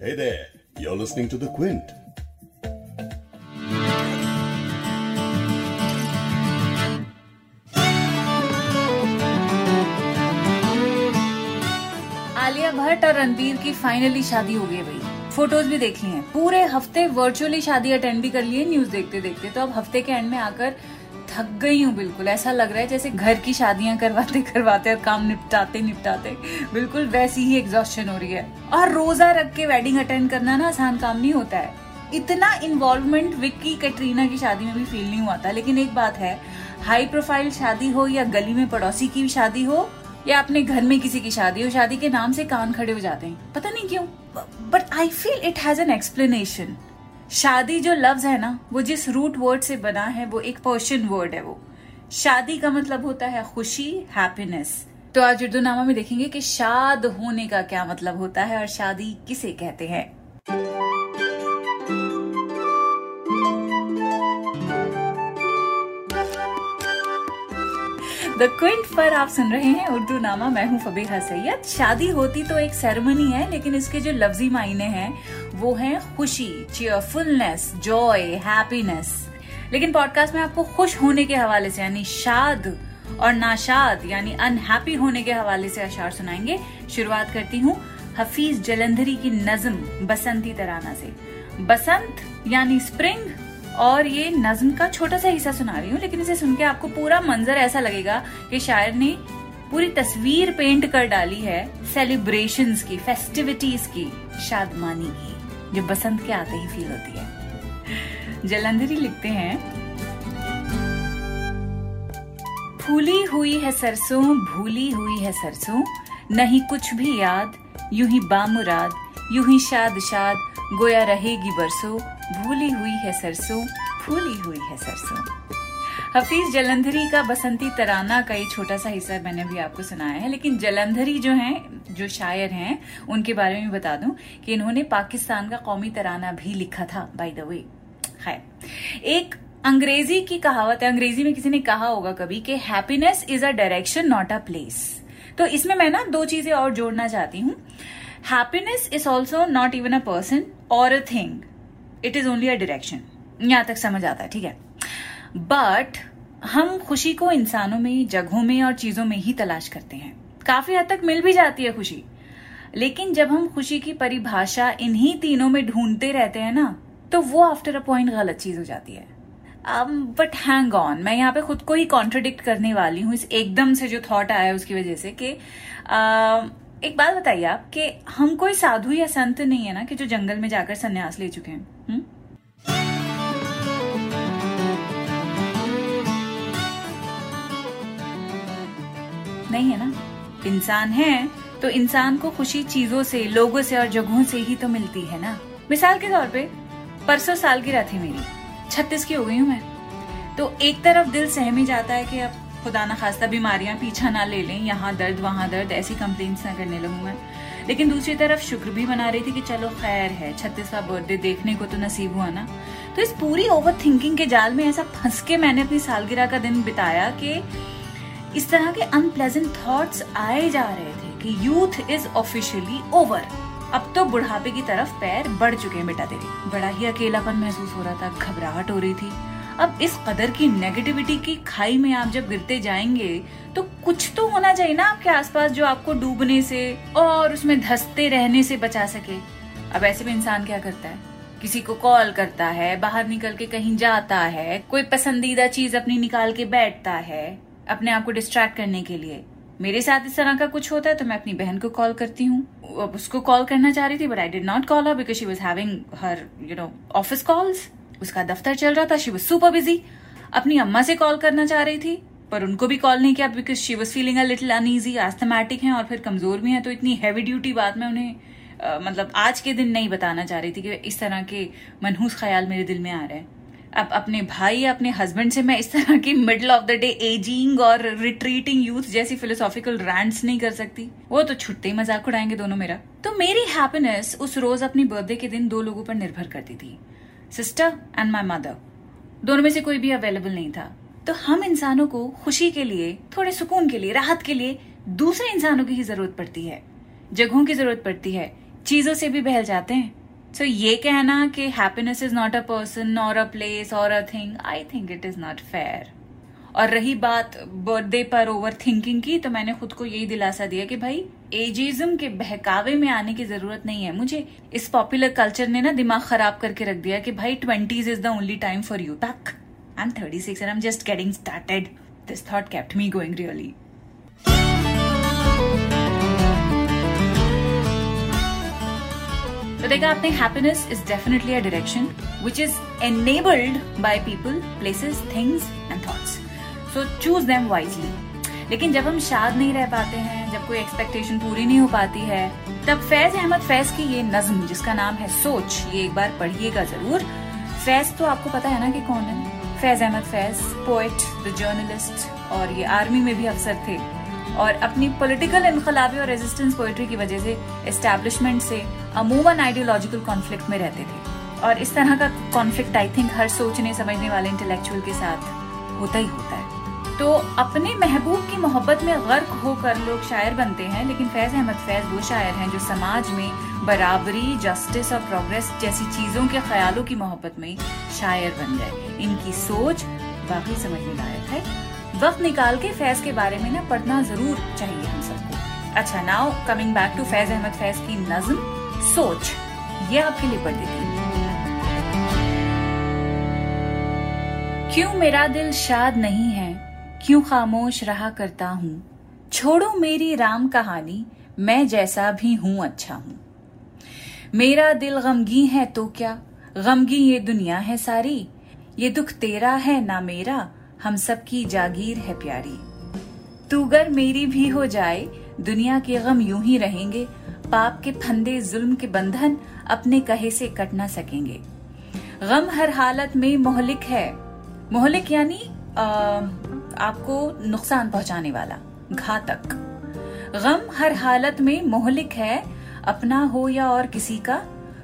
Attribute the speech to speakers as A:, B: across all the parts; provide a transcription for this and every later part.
A: Hey there, you're listening to The Quint.
B: Alia Bhatt और रणबीर की finally शादी हो गई भाई। फ़ोटोज़ भी देख हैं। पूरे हफ़्ते वर्चुअली शादी अटेंड भी कर लिए न्यूज़ देखते देखते तो अब हफ़्ते के एंड में आकर थक गई हूँ, बिल्कुल। ऐसा लग रहा है जैसे घर की शादियाँ करवाते करवाते और काम निपटाते निपटाते। बिल्कुल वैसी ही एग्जॉस्शन हो रही है। और रोजा रख के वेडिंग अटेंड करना ना आसान काम नहीं होता है। इतना इन्वॉल्वमेंट विक्की, कैटरीना की शादी में भी फील नहीं हुआ था। लेकिन एक बात है हाई प्रोफ़ाइल शादी हो या गली में पड़ोसी की शादी हो, या अपने घर में किसी की शादी हो, शादी के नाम से कान खड़े हो जाते हैं। पता नहीं क्यों but I feel it has an explanation शादी जो लफ्ज है ना, वो जिस रूट वर्ड से बना है, वो एक पर्शियन वर्ड है वो। शादी का मतलब होता है खुशी हैप्पीनेस तो आज उर्दू नामा में देखेंगे कि शाद होने का क्या मतलब होता है और शादी किसे कहते हैं। द क्विंट पर आप सुन रहे हैं उर्दू नामा मैं हूँ फबीहा सैयद। शादी होती तो एक सेरेमनी है, लेकिन इसके जो लफ्जी मायने हैं वो हैं खुशी चेयरफुलनेस जॉय हैप्पीनेस लेकिन पॉडकास्ट में आपको खुश होने के हवाले से, यानी शाद और नाशाद, यानी अनहैप्पी होने के हवाले से अशार सुनाएँगे। शुरुआत करती हूँ हफीज जलंधरी की नज्म, बसंती तराना से। बसंत, यानी स्प्रिंग और ये नज्म का छोटा सा हिस्सा सुना रही हूँ, लेकिन इसे सुन के आपको पूरा मंजर ऐसा लगेगा कि शायर ने पूरी तस्वीर पेंट कर डाली है सेलिब्रेशन की फेस्टिविटीज की, शादमानी की। जो बसंत के आते ही फील होती है। जलंधरी लिखते हैं, फूली हुई है सरसों, भूली हुई है सरसों, नहीं कुछ भी याद, यूँ ही बामुराद, यूँ ही शाद शाद गोया रहेगी बरसों, भूली हुई है सरसों, फूली हुई है सरसों। हफीज जलंधरी का बसंती तराना का ये छोटा सा हिस्सा मैंने भी आपको सुनाया है, लेकिन जलंधरी जो हैं, जो शायर हैं, उनके बारे में बता दूँ कि इन्होंने पाकिस्तान का कौमी तराना भी लिखा था बाय द वे खैर, एक अंग्रेज़ी की कहावत है, अंग्रेज़ी में किसी ने कहा होगा कभी कि happiness is a direction not a place तो इसमें मैं ना दो चीज़ें और जोड़ना चाहती हूँ. Happiness is also not even a person or a thing it is only a direction यहाँ तक समझ आता है, ठीक है? बट हम खुशी को इंसानों में जगहों में और चीज़ों में ही तलाश करते हैं। काफ़ी हद तक मिल भी जाती है खुशी। लेकिन जब हम खुशी की परिभाषा इन्हीं तीनों में ढूंढते रहते हैं ना तो वो आफ्टर अ पॉइंट गलत चीज़ हो जाती है। बट हैंग ऑन मैं यहाँ पे खुद को ही कॉन्ट्रोडिक्ट करने वाली हूँ इस एकदम से जो थॉट आया उसकी वजह से कि uh, एक बात बताइए आप कि हम कोई साधु या संत नहीं है ना कि जो जंगल में जाकर सन्यास ले चुके हैं हुँ? नहीं है ना? इंसान है तो इंसान को खुशी चीज़ों से, लोगों से और जगहों से ही तो मिलती है ना? मिसाल के तौर पे, परसों साल की थी मेरी। छत्तीस की हो गई हूँ मैं। तो एक तरफ़ दिल सहमी जाता है कि अब खुदा ना खास्ता बीमारियाँ पीछा ना ले लें, यहाँ दर्द, वहाँ दर्द, ऐसी कंप्लेन्ट्स ना करने लगूं मैं। लेकिन दूसरी तरफ़ शुक्र भी मना रही थी कि चलो खैर है छत्तीसवा बर्थडे देखने को तो नसीब हुआ ना। तो इस पूरी ओवर थिंकिंग के जाल में ऐसा फंस के मैंने अपनी सालगिरह का दिन बिताया कि इस तरह के अनप्लेजेंट थॉट्स आए जा रहे थे कि यूथ इज़ ऑफिशियली ओवर अब तो बुढ़ापे की तरफ़ पैर बढ़ चुके हैं बेटा तेरे। बड़ा ही अकेलापन महसूस हो रहा था, घबराहट हो रही थी। अब इस कदर की नेगेटिविटी की खाई में आप जब गिरते जाएँगे तो कुछ तो होना चाहिए ना आपके आसपास जो आपको डूबने से और उसमें धसते रहने से बचा सके। अब ऐसे में इंसान क्या करता है? किसी को कॉल करता है, बाहर निकल के कहीं जाता है, कोई पसंदीदा चीज़ अपनी निकाल के बैठता है। अपने आप को डिस्ट्रैक्ट करने के लिए। मेरे साथ इस तरह का कुछ होता है तो मैं अपनी बहन को कॉल करती हूँ। उसको कॉल करना चाह रही थी but I did not call her because she was having her you know office calls उसका दफ्तर चल रहा था शी वॉज़ सुपर बिज़ी अपनी अम्मा से कॉल करना चाह रही थी पर उनको भी कॉल नहीं किया because she was feeling a little uneasy asthmatic है और फिर कमज़ोर भी है तो इतनी हैवी ड्यूटी बात में उन्हें uh, मतलब आज के दिन नहीं बताना चाह रही थी कि इस तरह के मनहूस ख्याल मेरे दिल में आ रहे हैं। अब अपने भाई या अपने हस्बैंड से मैं इस तरह की middle of the day ageing और रिट्रीटिंग यूथ जैसी फिलोसॉफिकल रैंड्स नहीं कर सकती। वो तो छुट्टे मज़ाक उड़ाएँगे दोनों मेरा। तो मेरी हैप्पीनेस उस रोज अपनी बर्थडे के दिन दो लोगों पर निर्भर करती थी। सिस्टर एंड माई मदर दोनों में से कोई भी अवेलेबल नहीं था। तो हम इंसानों को खुशी के लिए, थोड़े सुकून के लिए, राहत के लिए दूसरे इंसानों की ही ज़रूरत पड़ती है। जगहों की ज़रूरत पड़ती है। चीज़ों से भी बहल जाते हैं। सो so, ये कहना कि happiness is not a person or a place or a thing I think it is not fair और रही बात बर्थडे पर ओवर थिंकिंग की तो मैंने खुद को यही दिलासा दिया कि भाई एजिज्म के बहकावे में आने की ज़रूरत नहीं है। मुझे इस पॉपुलर कल्चर ने ना दिमाग खराब करके रख दिया कि भाई twenties is the only time for you तक। I am thirty six and I am just getting started this thought kept me going really तो देखा आपने happiness is definitely a direction which is enabled by people places things and thoughts so choose them wisely लेकिन जब हम शाद नहीं रह पाते हैं, जब कोई एक्सपेक्टेशन पूरी नहीं हो पाती है, तब फैज अहमद फैज की ये नज्म, जिसका नाम है सोच, ये एक बार पढ़िएगा ज़रूर। फैज तो आपको पता है ना कि कौन है? Faiz Ahmed Faiz poet the journalist और ये आर्मी में भी अफसर थे। और अपनी पॉलिटिकल इनकलाबी और रेजिस्टेंस पोएट्री की वजह से एस्टेब्लिशमेंट से अमूमन आइडियोलॉजिकल कॉन्फ्लिक्ट में रहते थे। और इस तरह का कॉन्फ्लिक्ट आई थिंक हर सोचने, समझने वाले इंटेलेक्चुअल के साथ होता ही होता है। तो अपने महबूब की मोहब्बत में गर्क होकर लोग शायर बनते हैं, लेकिन फैज अहमद फैज वो शायर हैं जो समाज में बराबरी जस्टिस और प्रोग्रेस जैसी चीज़ों के ख्यालों की मोहब्बत में शायर बन गए। इनकी सोच वाकई समझने लायक है। वक्त निकाल के फैज के बारे में ना पढ़ना ज़रूर चाहिए हम सबको। अच्छा now coming back to Faiz Ahmed Faiz की नज्म। सोच, ये आपके लिए पढ़ देती क्यों मेरा दिल शाद नहीं है, क्यों खामोश रहा करता हूँ? छोड़ो मेरी राम कहानी, मैं जैसा भी हूँ अच्छा हूँ। मेरा दिल गमगी है तो क्या? गमगी ये दुनिया है सारी। ये दुख तेरा है ना मेरा, हम सब की जागीर है प्यारी। तू गर मेरी भी हो जाए, दुनिया के गम यूँ ही रहेंगे पाप के फंदे, जुल्म के बंधन अपने कहे से कट ना सकेंगे। गम हर हालत में मोहलिक है। मोहलिक यानी आपको नुकसान पहुँचाने वाला, घातक। गम हर हालत में मोहलिक है, अपना हो या और किसी का,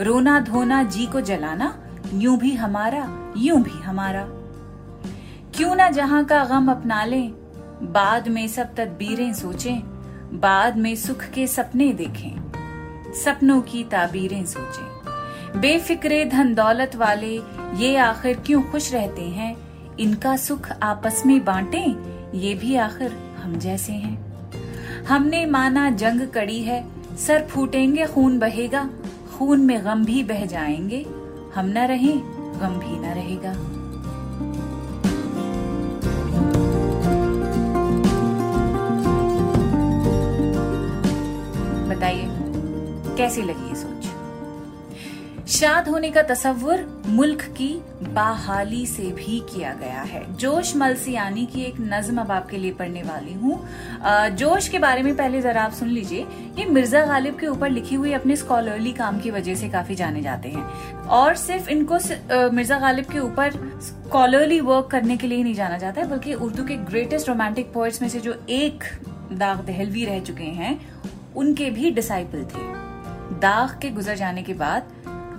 B: रोना धोना, जी को जलाना, यूँ भी हमारा, यूँ भी हमारा। क्यों ना जहाँ का गम अपना लें, बाद में सब तदबीरें सोचें, बाद में सुख के सपने देखें। सपनों की ताबीरें सोचें। बेफिक्रे धन दौलत वाले ये आखिर क्यों खुश रहते हैं? इनका सुख आपस में बांटे, ये भी आखिर हम जैसे हैं। हमने माना जंग कड़ी है, सर फूटेंगे, खून बहेगा। खून में गम भी बह जाएँगे। हम न रहे, गम भी न रहेगा। कैसी लगी ये सोच? शाद होने का तस्वुर मुल्क की बाहाली से भी किया गया है। जोश मलसियानी की एक नज्म अब आपके लिए पढ़ने वाली हूँ। जोश के बारे में पहले जरा आप सुन लीजिए। ये मिर्ज़ा गालिब के ऊपर लिखी हुई अपने स्कॉलरली काम की वजह से काफ़ी जाने जाते हैं। और सिर्फ़ इनको मिर्ज़ा गालिब के ऊपर स्कॉलरली वर्क करने के लिए नहीं जाना जाता है, बल्कि उर्दू के ग्रेटेस्ट रोमांटिक पोइट्स में से जो एक दाग दहलवी रह चुके हैं, उनके भी डिसाइपल थे। दाग के गुजर जाने के बाद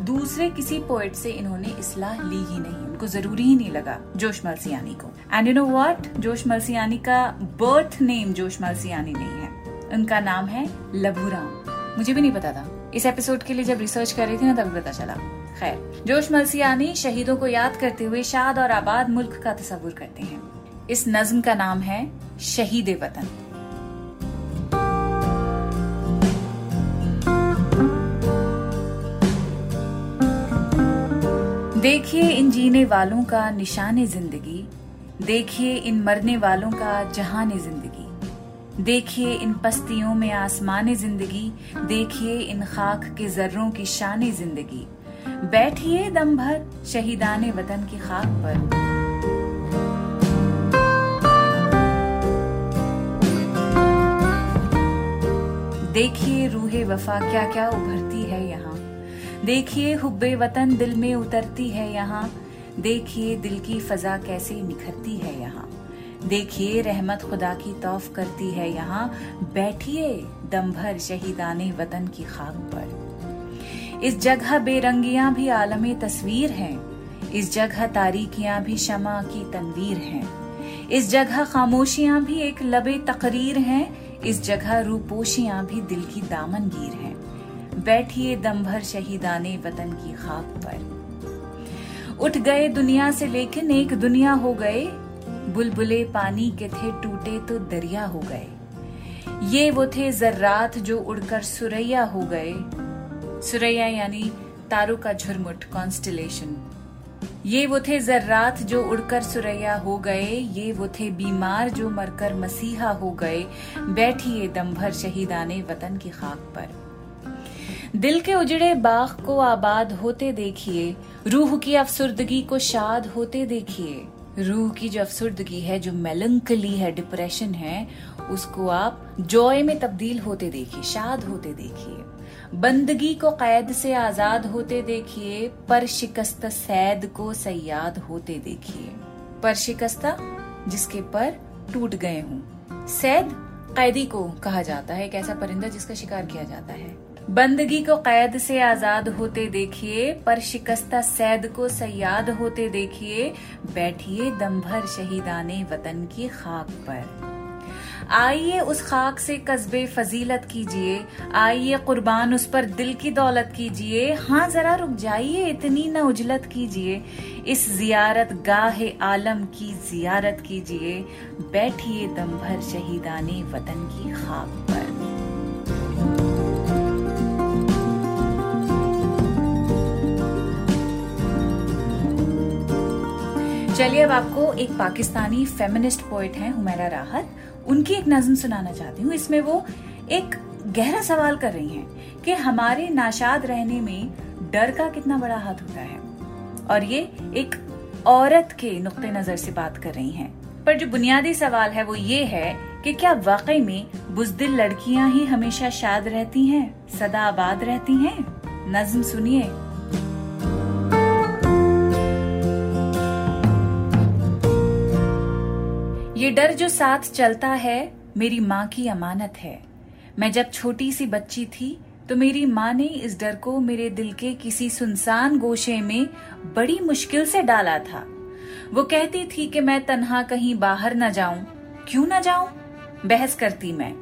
B: दूसरे किसी पोएट से इन्होंने इसलाह ली ही नहीं, उनको ज़रूरी ही नहीं लगा जोश मलसियानी को। एंड यू नो व्हाट जोश मलसियानी का बर्थ नेम जोश मलसियानी नहीं है। उनका नाम है लभूराम मुझे भी नहीं पता था। इस एपिसोड के लिए जब रिसर्च कर रही थी ना तभी पता चला। खैर, जोश मलसियानी शहीदों को याद करते हुए शाद और आबाद मुल्क का तस्वुर करते हैं। इस नज्म का नाम है शहीद वतन। देखिए इन जीने वालों का निशान ज़िंदगी, देखिए इन मरने वालों का जहान ज़िंदगी, देखिए इन पस्तियों में आसमान ज़िंदगी, देखिए इन खाक के जर्रों की शान ज़िंदगी। बैठिए दम भर शहीदान वतन की खाक पर। देखिए रूहे वफा क्या क्या उभरती है यहाँ। देखिए हुब्बे वतन दिल में उतरती है यहाँ। देखिए दिल की फजा कैसे निखरती है यहाँ। देखिए रहमत खुदा की तौफ करती है यहाँ। बैठिए दम भर शहीदाने वतन की खाक पर। इस जगह बेरंगियाँ भी आलम तस्वीर हैं। इस जगह तारीखियाँ भी शमा की तनवीर हैं। इस जगह खामोशियाँ भी एक लबे तकरीर हैं। इस जगह रूपोशियाँ भी दिल की दामनगीर हैं। बैठिए दम भर शहीदाने वतन की खाक पर। उठ गए दुनिया से लेकिन एक दुनिया हो गए। बुलबुले पानी के थे टूटे तो दरिया हो गए। ये वो थे जर्रात जो उड़कर सुरैया हो गए। सुरैया यानी तारों का झुरमुट कॉन्स्टिलेशन ये वो थे जर्रात जो उड़कर सुरैया हो गए। ये वो थे बीमार जो मरकर मसीहा हो गए। बैठिए दम भर शहीदाने वतन की खाक पर। दिल के उजड़े बाग को आबाद होते देखिए, रूह की अफसुर्दगी को शाद होते देखिए। रूह की जो अफसुर्दगी है, जो मेलंकली है डिप्रेशन है, उसको आप जॉय में तब्दील होते देखिए, शाद होते देखिए। बंदगी को कैद से आज़ाद होते देखिए पर शिकस्त सैद को सयाद होते देखिए। पर शिकस्ता जिसके पर टूट गए हूँ। सैद कैदी को कहा जाता है, एक ऐसा परिंदा जिसका शिकार किया जाता है। बंदगी को कैद से आज़ाद होते देखिए, पर शिकस्ता सैद को सयाद होते देखिए, बैठिए दम भर शहीदाने वतन की खाक पर। आइए उस खाक से कस्बे फजीलत कीजिए, आइए कुर्बान उस पर दिल की दौलत कीजिए हाँ जरा रुक जाइए, इतनी न उजलत कीजिए, इस जियारत गाह आलम की जियारत कीजिए, बैठिए दम भर शहीदाने वतन की खाक चलिए अब आपको एक पाकिस्तानी फेमिनिस्ट पोइट हैं हुमैरा राहत। उनकी एक नज्म सुनाना चाहती हूँ। इसमें वो एक गहरा सवाल कर रही हैं कि हमारे नाशाद रहने में डर का कितना बड़ा हाथ होता है। और ये एक औरत के नुक्ते नज़र से बात कर रही हैं। पर जो बुनियादी सवाल है वो ये है कि क्या वाकई में बुजदिल लड़कियाँ ही हमेशा शाद रहती हैं सदा आबाद रहती हैं? नज्म सुनिए। डर जो साथ चलता है, मेरी माँ की अमानत है। मैं जब छोटी सी बच्ची थी तो मेरी माँ ने इस डर को मेरे दिल के किसी सुनसान गोशे में बड़ी मुश्किल से डाला था। वो कहती थी कि मैं तन्हा कहीं बाहर न जाऊँ। क्यों न जाऊँ? बहस करती मैं।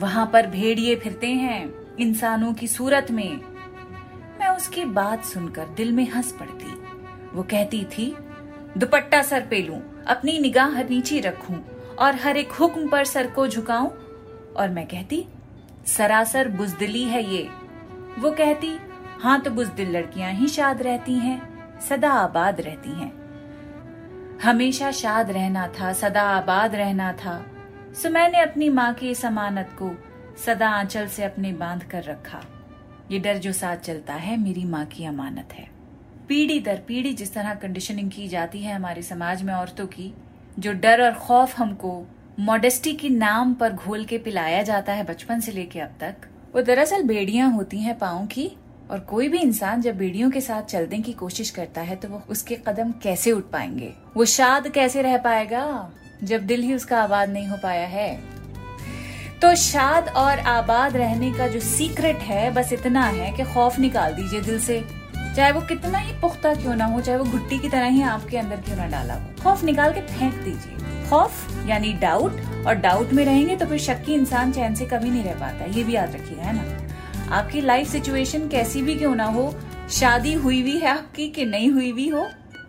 B: वहाँ पर भेड़िए फिरते हैं, इंसानों की सूरत में। मैं उसकी बात सुनकर दिल में हंस पड़ती। वो कहती थी, दुपट्टा सर पे लूँ। अपनी निगाह नीचे रखूँ और हर एक हुक्म पर सर को झुकाऊं। और मैं कहती, सरासर बुजदिली है ये। वो कहती हाँ तो बुजदिल लड़कियाँ ही शाद रहती हैं, सदा आबाद रहती हैं। हमेशा शाद रहना था, सदा आबाद रहना था। सो मैंने अपनी माँ की इस अमानत को सदा आंचल से अपने बाँध कर रखा। ये डर जो साथ चलता है, मेरी माँ की अमानत है। पीढ़ी दर पीढ़ी जिस तरह कंडीशनिंग की जाती है हमारे समाज में औरतों की, जो डर और खौफ हमको मॉडेस्टी के नाम पर घोल के पिलाया जाता है बचपन से लेके अब तक, वो दरअसल बेड़ियाँ होती हैं पाओ की, और कोई भी इंसान जब बेड़ियों के साथ चलने की कोशिश करता है तो वो उसके कदम कैसे उठ पाएँगे? वो शाद कैसे रह पाएगा जब दिल ही उसका आबाद नहीं हो पाया है? तो शाद और आबाद रहने का जो सीक्रेट है, बस इतना है कि खौफ निकाल दीजिए दिल से। चाहे वो कितना ही पुख्ता क्यों ना हो, चाहे वो घुट्टी की तरह ही आपके अंदर क्यों ना डाला हो। खौफ निकाल के फेंक दीजिए। खौफ यानी डाउट और डाउट में रहेंगे तो फिर शक्की इंसान चैन से कभी नहीं रह पाता, ये भी याद रखिएगा, है ना? आपकी लाइफ सिचुएशन कैसी भी क्यों ना हो, शादी हुई भी है आपकी कि नहीं हुई भी हो,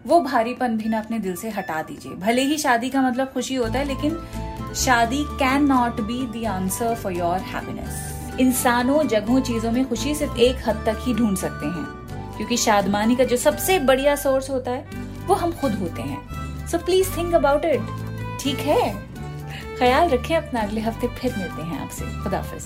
B: वो भारीपन भी ना अपने दिल से हटा दीजिए। भले ही शादी का मतलब खुशी होता है, लेकिन शादी can not be the answer for your happiness इंसानों जगहों चीज़ों में खुशी सिर्फ़ एक हद तक ही ढूंढ सकते हैं। क्योंकि शादमानी का जो सबसे बढ़िया सोर्स होता है, वो हम खुद होते हैं। So please think about it ठीक है? ख्याल रखें अपना। अगले हफ़्ते फिर मिलते हैं आपसे। खुदाफिज।